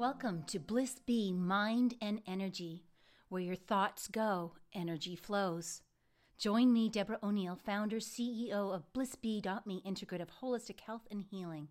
Welcome to Bliss Bee Mind and Energy, where your thoughts go, energy flows. Join me, Deborah O'Neill, founder, CEO of BlissBee.me Integrative Holistic Health and Healing.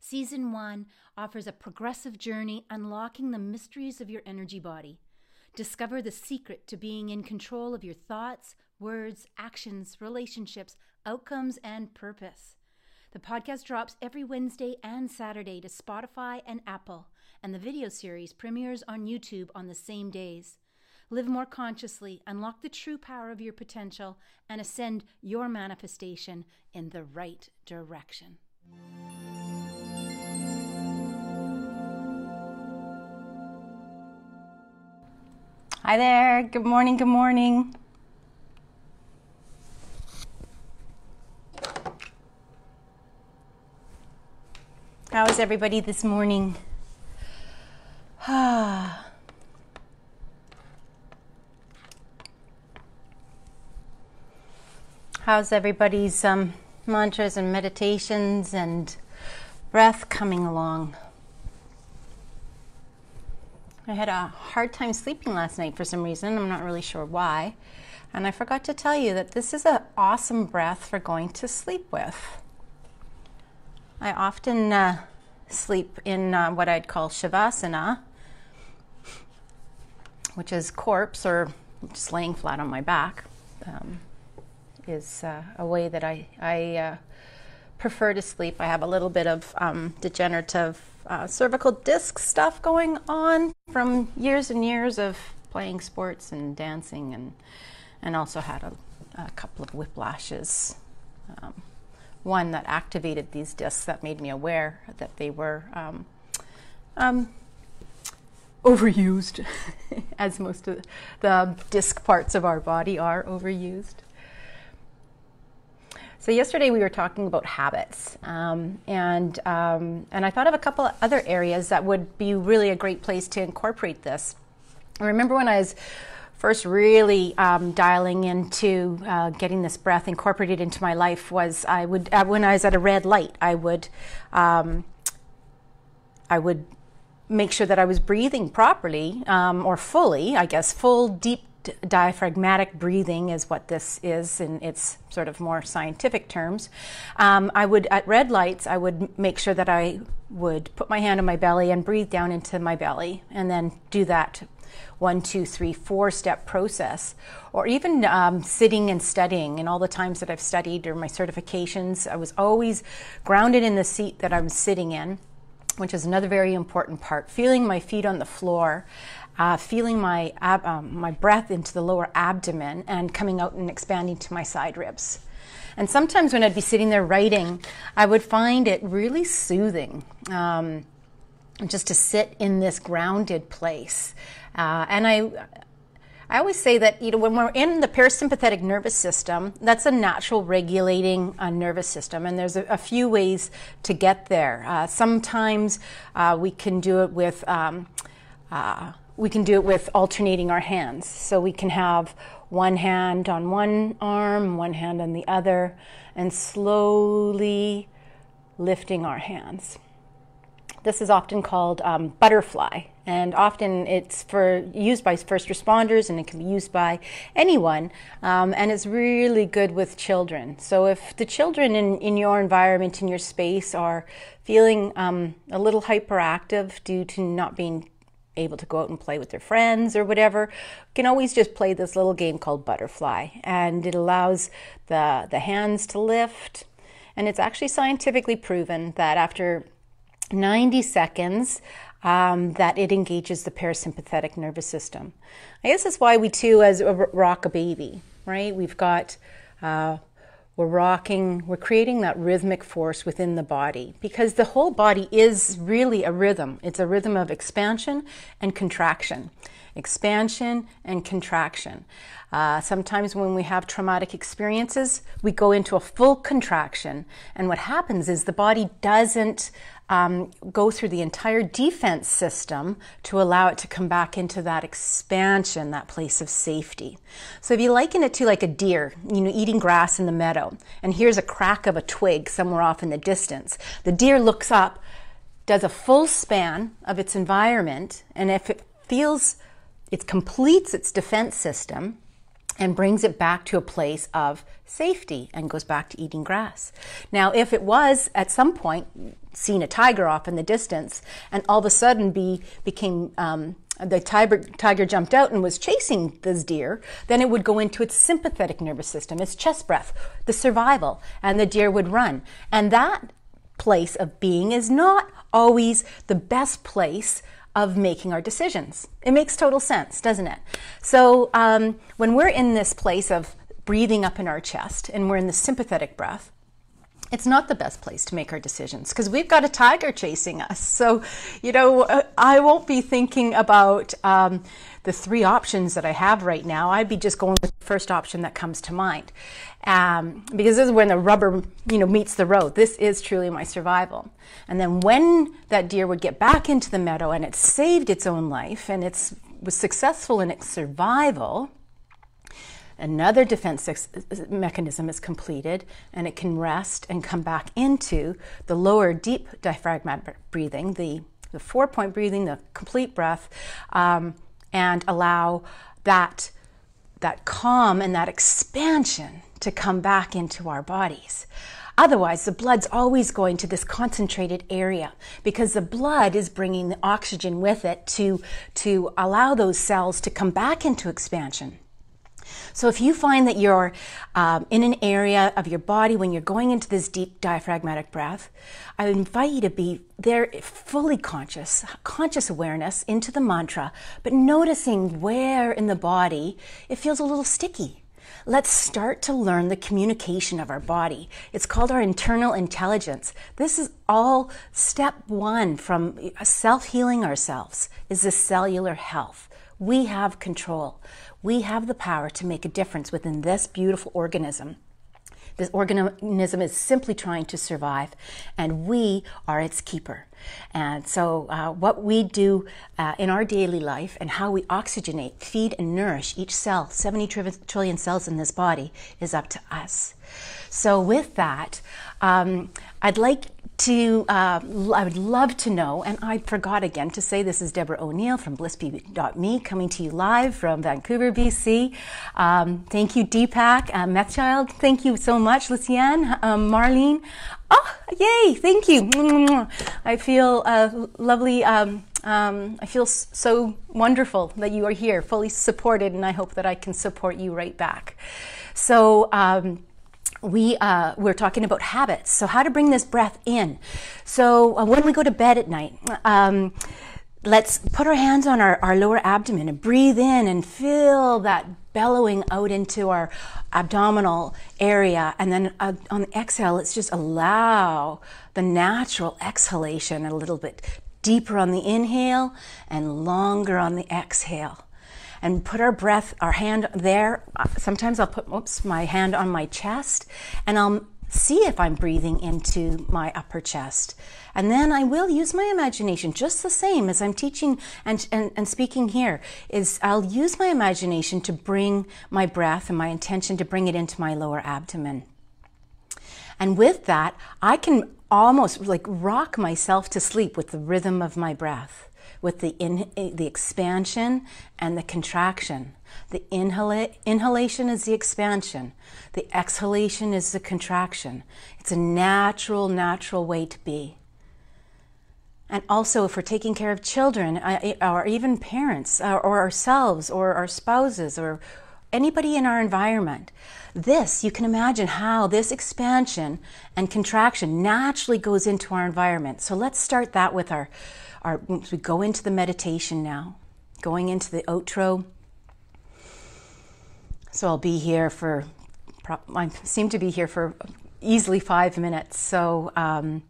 Season 1 offers a progressive journey unlocking the mysteries of your energy body. Discover the secret to being in control of your thoughts, words, actions, relationships, outcomes, and purpose. The podcast drops every Wednesday and Saturday to Spotify and Apple and the video series premieres on YouTube on the same days. Live more consciously, unlock the true power of your potential, and ascend your manifestation in the right direction. Hi there. Good morning. Good morning. How is everybody this morning? How's everybody's um, mantras and meditations and breath coming along? I had a hard time sleeping last night for some reason. I'm not really sure why. And I forgot to tell you that this is an awesome breath for going to sleep with. I often uh, sleep in uh, what I'd call Shavasana, which is corpse or just laying flat on my back, um, is uh, a way that I, I uh, prefer to sleep. I have a little bit of um, degenerative uh, cervical disc stuff going on from years and years of playing sports and dancing, and and also had a, a couple of whiplashes. Um, one that activated these discs that made me aware that they were um, um, overused, as most of the disc parts of our body are overused. So yesterday we were talking about habits, um, and um, and I thought of a couple other areas that would be really a great place to incorporate this. I remember when I was first really um, dialing into uh, getting this breath incorporated into my life was I would uh, when I was at a red light I would um, I would make sure that I was breathing properly um, or fully, I guess, full deep diaphragmatic breathing is what this is in its sort of more scientific terms. Um, I would, at red lights, I would make sure that I would put my hand on my belly and breathe down into my belly and then do that one, two, three, four step process, or even um, sitting and studying. And all the times that I've studied or my certifications, I was always grounded in the seat that I'm sitting in which is another very important part. Feeling my feet on the floor, uh, feeling my, ab- um, my breath into the lower abdomen, and coming out and expanding to my side ribs. And sometimes when I'd be sitting there writing, I would find it really soothing. Um, just to sit in this grounded place. Uh, and I, I always say that you know when we're in the parasympathetic nervous system, that's a natural regulating uh, nervous system, and there's a, a, few ways to get there. Uh, sometimes uh, we can do it with um, uh, we can do it with alternating our hands, so we can have one hand on one arm, one hand on the other, and slowly lifting our hands. This is often called um, butterfly, and often it's for used by first responders, and it can be used by anyone. Um, and it's really good with children. So if the children in, in your environment, in your space, are feeling um, a little hyperactive due to not being able to go out and play with their friends or whatever, can always just play this little game called butterfly, and it allows the the hands to lift. And it's actually scientifically proven that after 90 seconds um, that it engages the parasympathetic nervous system. I guess that's why we too, as rock a baby, right? We've got, uh, we're rocking, we're creating that rhythmic force within the body because the whole body is really a rhythm. It's a rhythm of expansion and contraction. Expansion and contraction. Uh, sometimes when we have traumatic experiences, we go into a full contraction. And what happens is the body doesn't um, go through the entire defense system to allow it to come back into that expansion, that place of safety. So if you liken it to like a deer, you know, eating grass in the meadow, and here's a crack of a twig somewhere off in the distance, the deer looks up does a full span of its environment, and if it feels it completes its defense system and brings it back to a place of safety and goes back to eating grass. Now, if it was at some point seen a tiger off in the distance and all of a sudden be became um, the tiger, tiger jumped out and was chasing this deer, then it would go into its sympathetic nervous system, its chest breath, the survival, and the deer would run. And that place of being is not always the best place of making our decisions. It makes total sense, doesn't it? So um, when we're in this place of breathing up in our chest and we're in the sympathetic breath, it's not the best place to make our decisions because we've got a tiger chasing us. So, you know, uh, I won't be thinking about um, the three options that I have right now. I'd be just going with the first option that comes to mind. Um, because this is when the rubber, you know, meets the road. This is truly my survival. And then when that deer would get back into the meadow and it saved its own life and it was successful in its survival, another defense mechanism is completed and it can rest and come back into the lower deep diaphragmatic breathing, the, the four point breathing, the complete breath, um, and allow that, that calm and that expansion to come back into our bodies. Otherwise, the blood's always going to this concentrated area because the blood is bringing the oxygen with it to, to allow those cells to come back into expansion. So if you find that you're um, in an area of your body when you're going into this deep diaphragmatic breath, I invite you to be there fully conscious, conscious awareness into the mantra, but noticing where in the body it feels a little sticky. Let's start to learn the communication of our body. It's called our internal intelligence. This is all step one from self healing ourselves is the cellular health. We have control. We have the power to make a difference within this beautiful organism. This organism is simply trying to survive, and we are its keeper. And so, uh, what we do uh, in our daily life and how we oxygenate, feed, and nourish each cell, 70 trillion cells in this body, is up to us. So, with that, um, I'd like to, uh, I would love to know, and I forgot again to say this is Deborah O'Neill from blissbee.me coming to you live from Vancouver, BC. Um, thank you, Deepak, uh, Mechthild. Thank you so much, Lucienne, um, Marlene. Oh, yay, thank you. I feel uh, lovely. Um, um, I feel so wonderful that you are here, fully supported, and I hope that I can support you right back. So, um, we uh, we're talking about habits. So how to bring this breath in. So uh, when we go to bed at night, um, let's put our hands on our, our lower abdomen and breathe in and feel that bellowing out into our abdominal area. And then uh, on the exhale, let's just allow the natural exhalation a little bit deeper on the inhale and longer on the exhale and put our breath, our hand there. Sometimes I'll put, oops, my hand on my chest and I'll see if I'm breathing into my upper chest. And then I will use my imagination just the same as I'm teaching and, and, and speaking here is I'll use my imagination to bring my breath and my intention to bring it into my lower abdomen. And with that, I can almost like rock myself to sleep with the rhythm of my breath with the, in, the expansion and the contraction. The inhala- inhalation is the expansion, the exhalation is the contraction. It's a natural, natural way to be. And also, if we're taking care of children, or even parents, or ourselves, or our spouses, or anybody in our environment, this, you can imagine how this expansion and contraction naturally goes into our environment. So let's start that with our our, we go into the meditation now, going into the outro. So I'll be here for, I seem to be here for easily five minutes. So, um,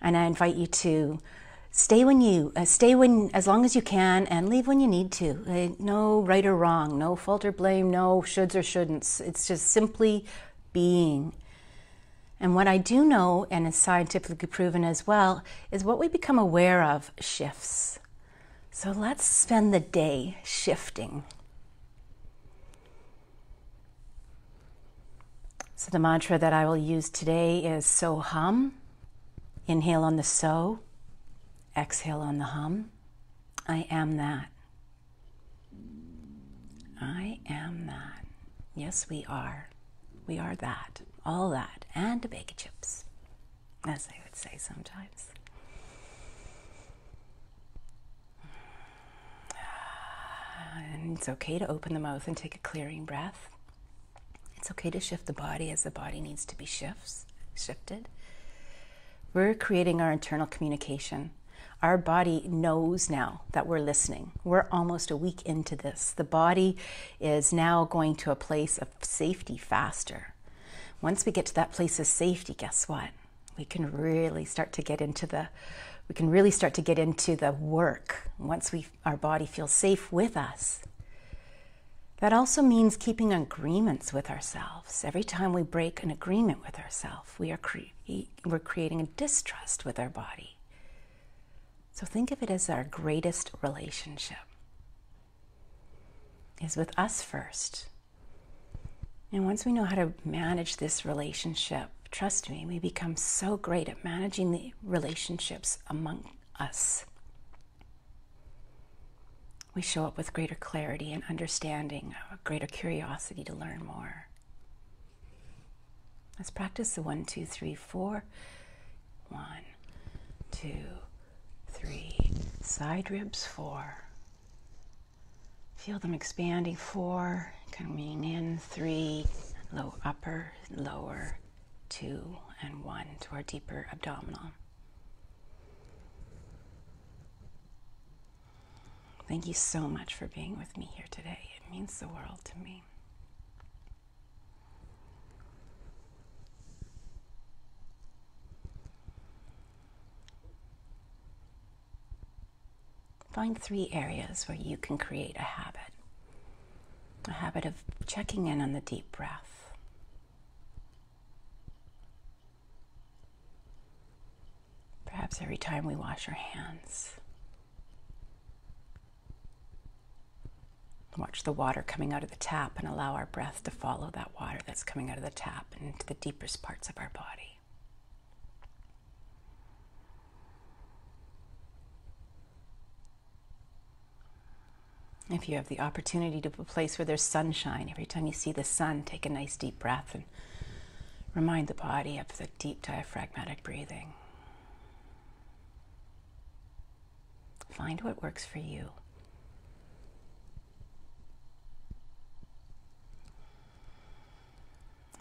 and I invite you to stay when you uh, stay when as long as you can and leave when you need to. Uh, no right or wrong, no fault or blame, no shoulds or shouldn'ts. It's just simply being. And what I do know, and is scientifically proven as well, is what we become aware of shifts. So let's spend the day shifting. So the mantra that I will use today is So Hum. Inhale on the So, Exhale on the hum. I am that. I am that. Yes, we are. We are that. All that. And a bag of chips, as I would say sometimes. And it's okay to open the mouth and take a clearing breath. It's okay to shift the body as the body needs to be shifts, shifted. We're creating our internal communication. Our body knows now that we're listening. We're almost a week into this. The body is now going to a place of safety faster. Once we get to that place of safety, guess what? We can really start to get into the we can really start to get into the work once we our body feels safe with us. That also means keeping agreements with ourselves. Every time we break an agreement with ourselves, we are cre- we're creating a distrust with our body. So think of it as our greatest relationship is with us first. And once we know how to manage this relationship, trust me, we become so great at managing the relationships among us we show up with greater clarity and understanding, a greater curiosity to learn more. Let's practice the one, two, three, four. One, two, three. Side ribs, four. Feel them expanding, four. Coming in, three. Low upper, lower, two, and one to our deeper abdominal. Thank you so much for being with me here today. It means the world to me. Find three areas where you can create a habit. A habit of checking in on the deep breath. Perhaps every time we wash our hands. Watch the water coming out of the tap and allow our breath to follow that water that's coming out of the tap and into the deepest parts of our body. If you have the opportunity to a place where there's sunshine, every time you see the sun, take a nice deep breath and remind the body of the deep diaphragmatic breathing. Find what works for you.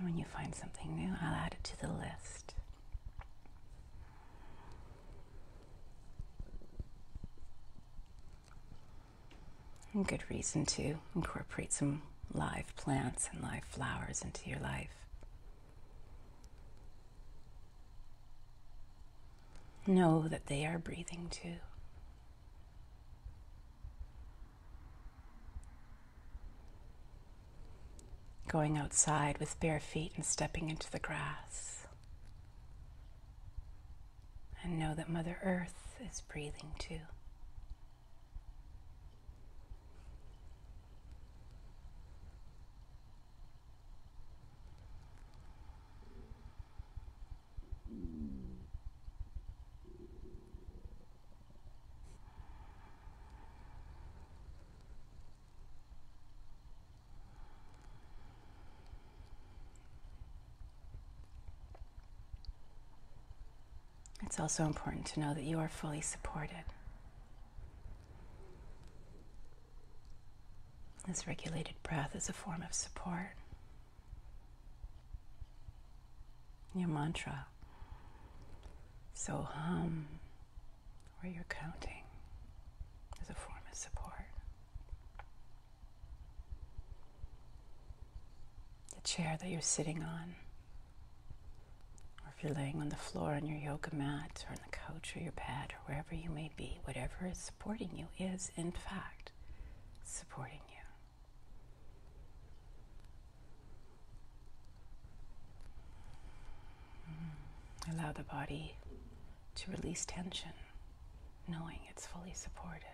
When you find something new, I'll add it to the list. And good reason to incorporate some live plants and live flowers into your life. Know that they are breathing too. going outside with bare feet and stepping into the grass. And know that Mother Earth is breathing too. It's also important to know that you are fully supported. This regulated breath is a form of support. Your mantra. So hum, or you're counting, is a form of support. The chair that you're sitting on if you're laying on the floor on your yoga mat or on the couch or your bed or wherever you may be, whatever is supporting you is, in fact, supporting you. Mm. Allow the body to release tension, knowing it's fully supported.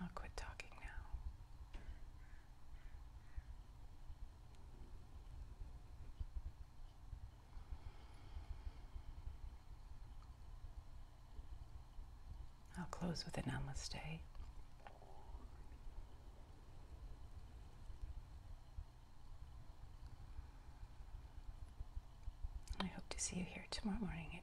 I'll quit talking now. Close with a namaste. I hope to see you here tomorrow morning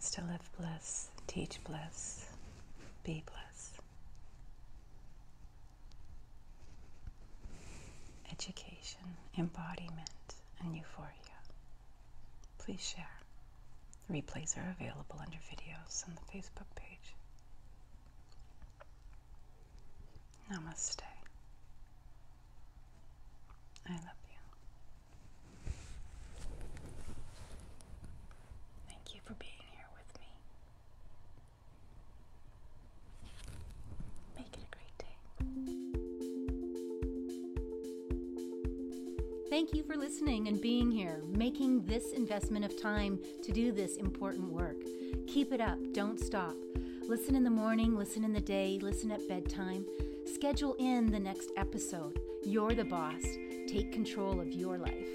is to live bliss, teach bliss, be bliss. Education, embodiment, and euphoria. Please share. Replays are available under videos on the Facebook page. Namaste. I love Thank you for listening and being here, making this investment of time to do this important work. Keep it up, don't stop. Listen in the morning, listen in the day, listen at bedtime. Schedule in the next episode. You're the boss. Take control of your life.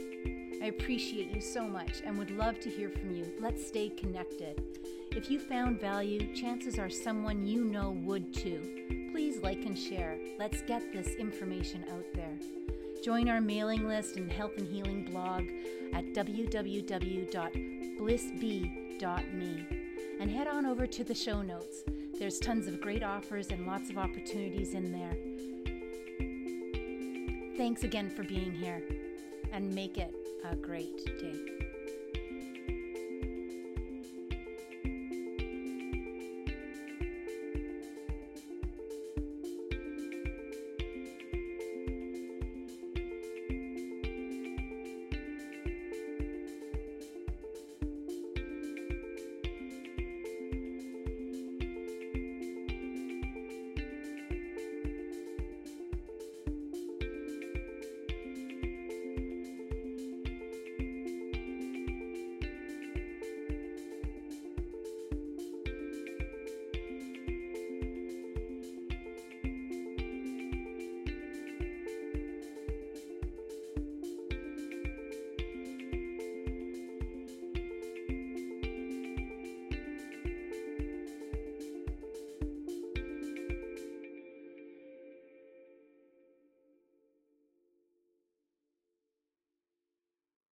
I appreciate you so much and would love to hear from you. Let's stay connected. If you found value, chances are someone you know would too. Please like and share. Let's get this information out there. Join our mailing list and health and healing blog at www.blissbee.me and head on over to the show notes. There's tons of great offers and lots of opportunities in there. Thanks again for being here and make it a great day.